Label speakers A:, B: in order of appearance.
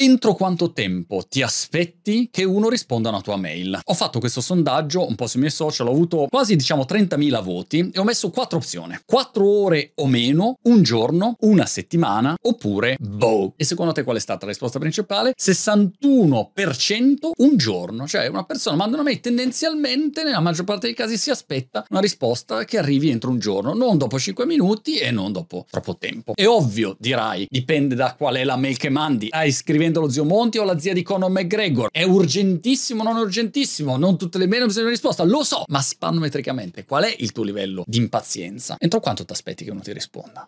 A: Entro quanto tempo ti aspetti che uno risponda a una tua mail? Ho fatto questo sondaggio un po' sui miei social, ho avuto quasi diciamo 30.000 voti e ho messo quattro opzioni. 4 ore o meno, un giorno, una settimana oppure boh. E secondo te qual è stata la risposta principale? 61% un giorno, cioè una persona manda una mail tendenzialmente nella maggior parte dei casi si aspetta una risposta che arrivi entro un giorno, non dopo 5 minuti e non dopo troppo tempo. È ovvio, dirai, dipende da qual è la mail che mandi. Hai scrivendo lo zio Monti o la zia di Conor McGregor? È urgentissimo non urgentissimo? Non tutte le mail hanno bisogno di risposta, lo so, ma spannometricamente qual è il tuo livello di impazienza? Entro quanto ti aspetti che uno ti risponda?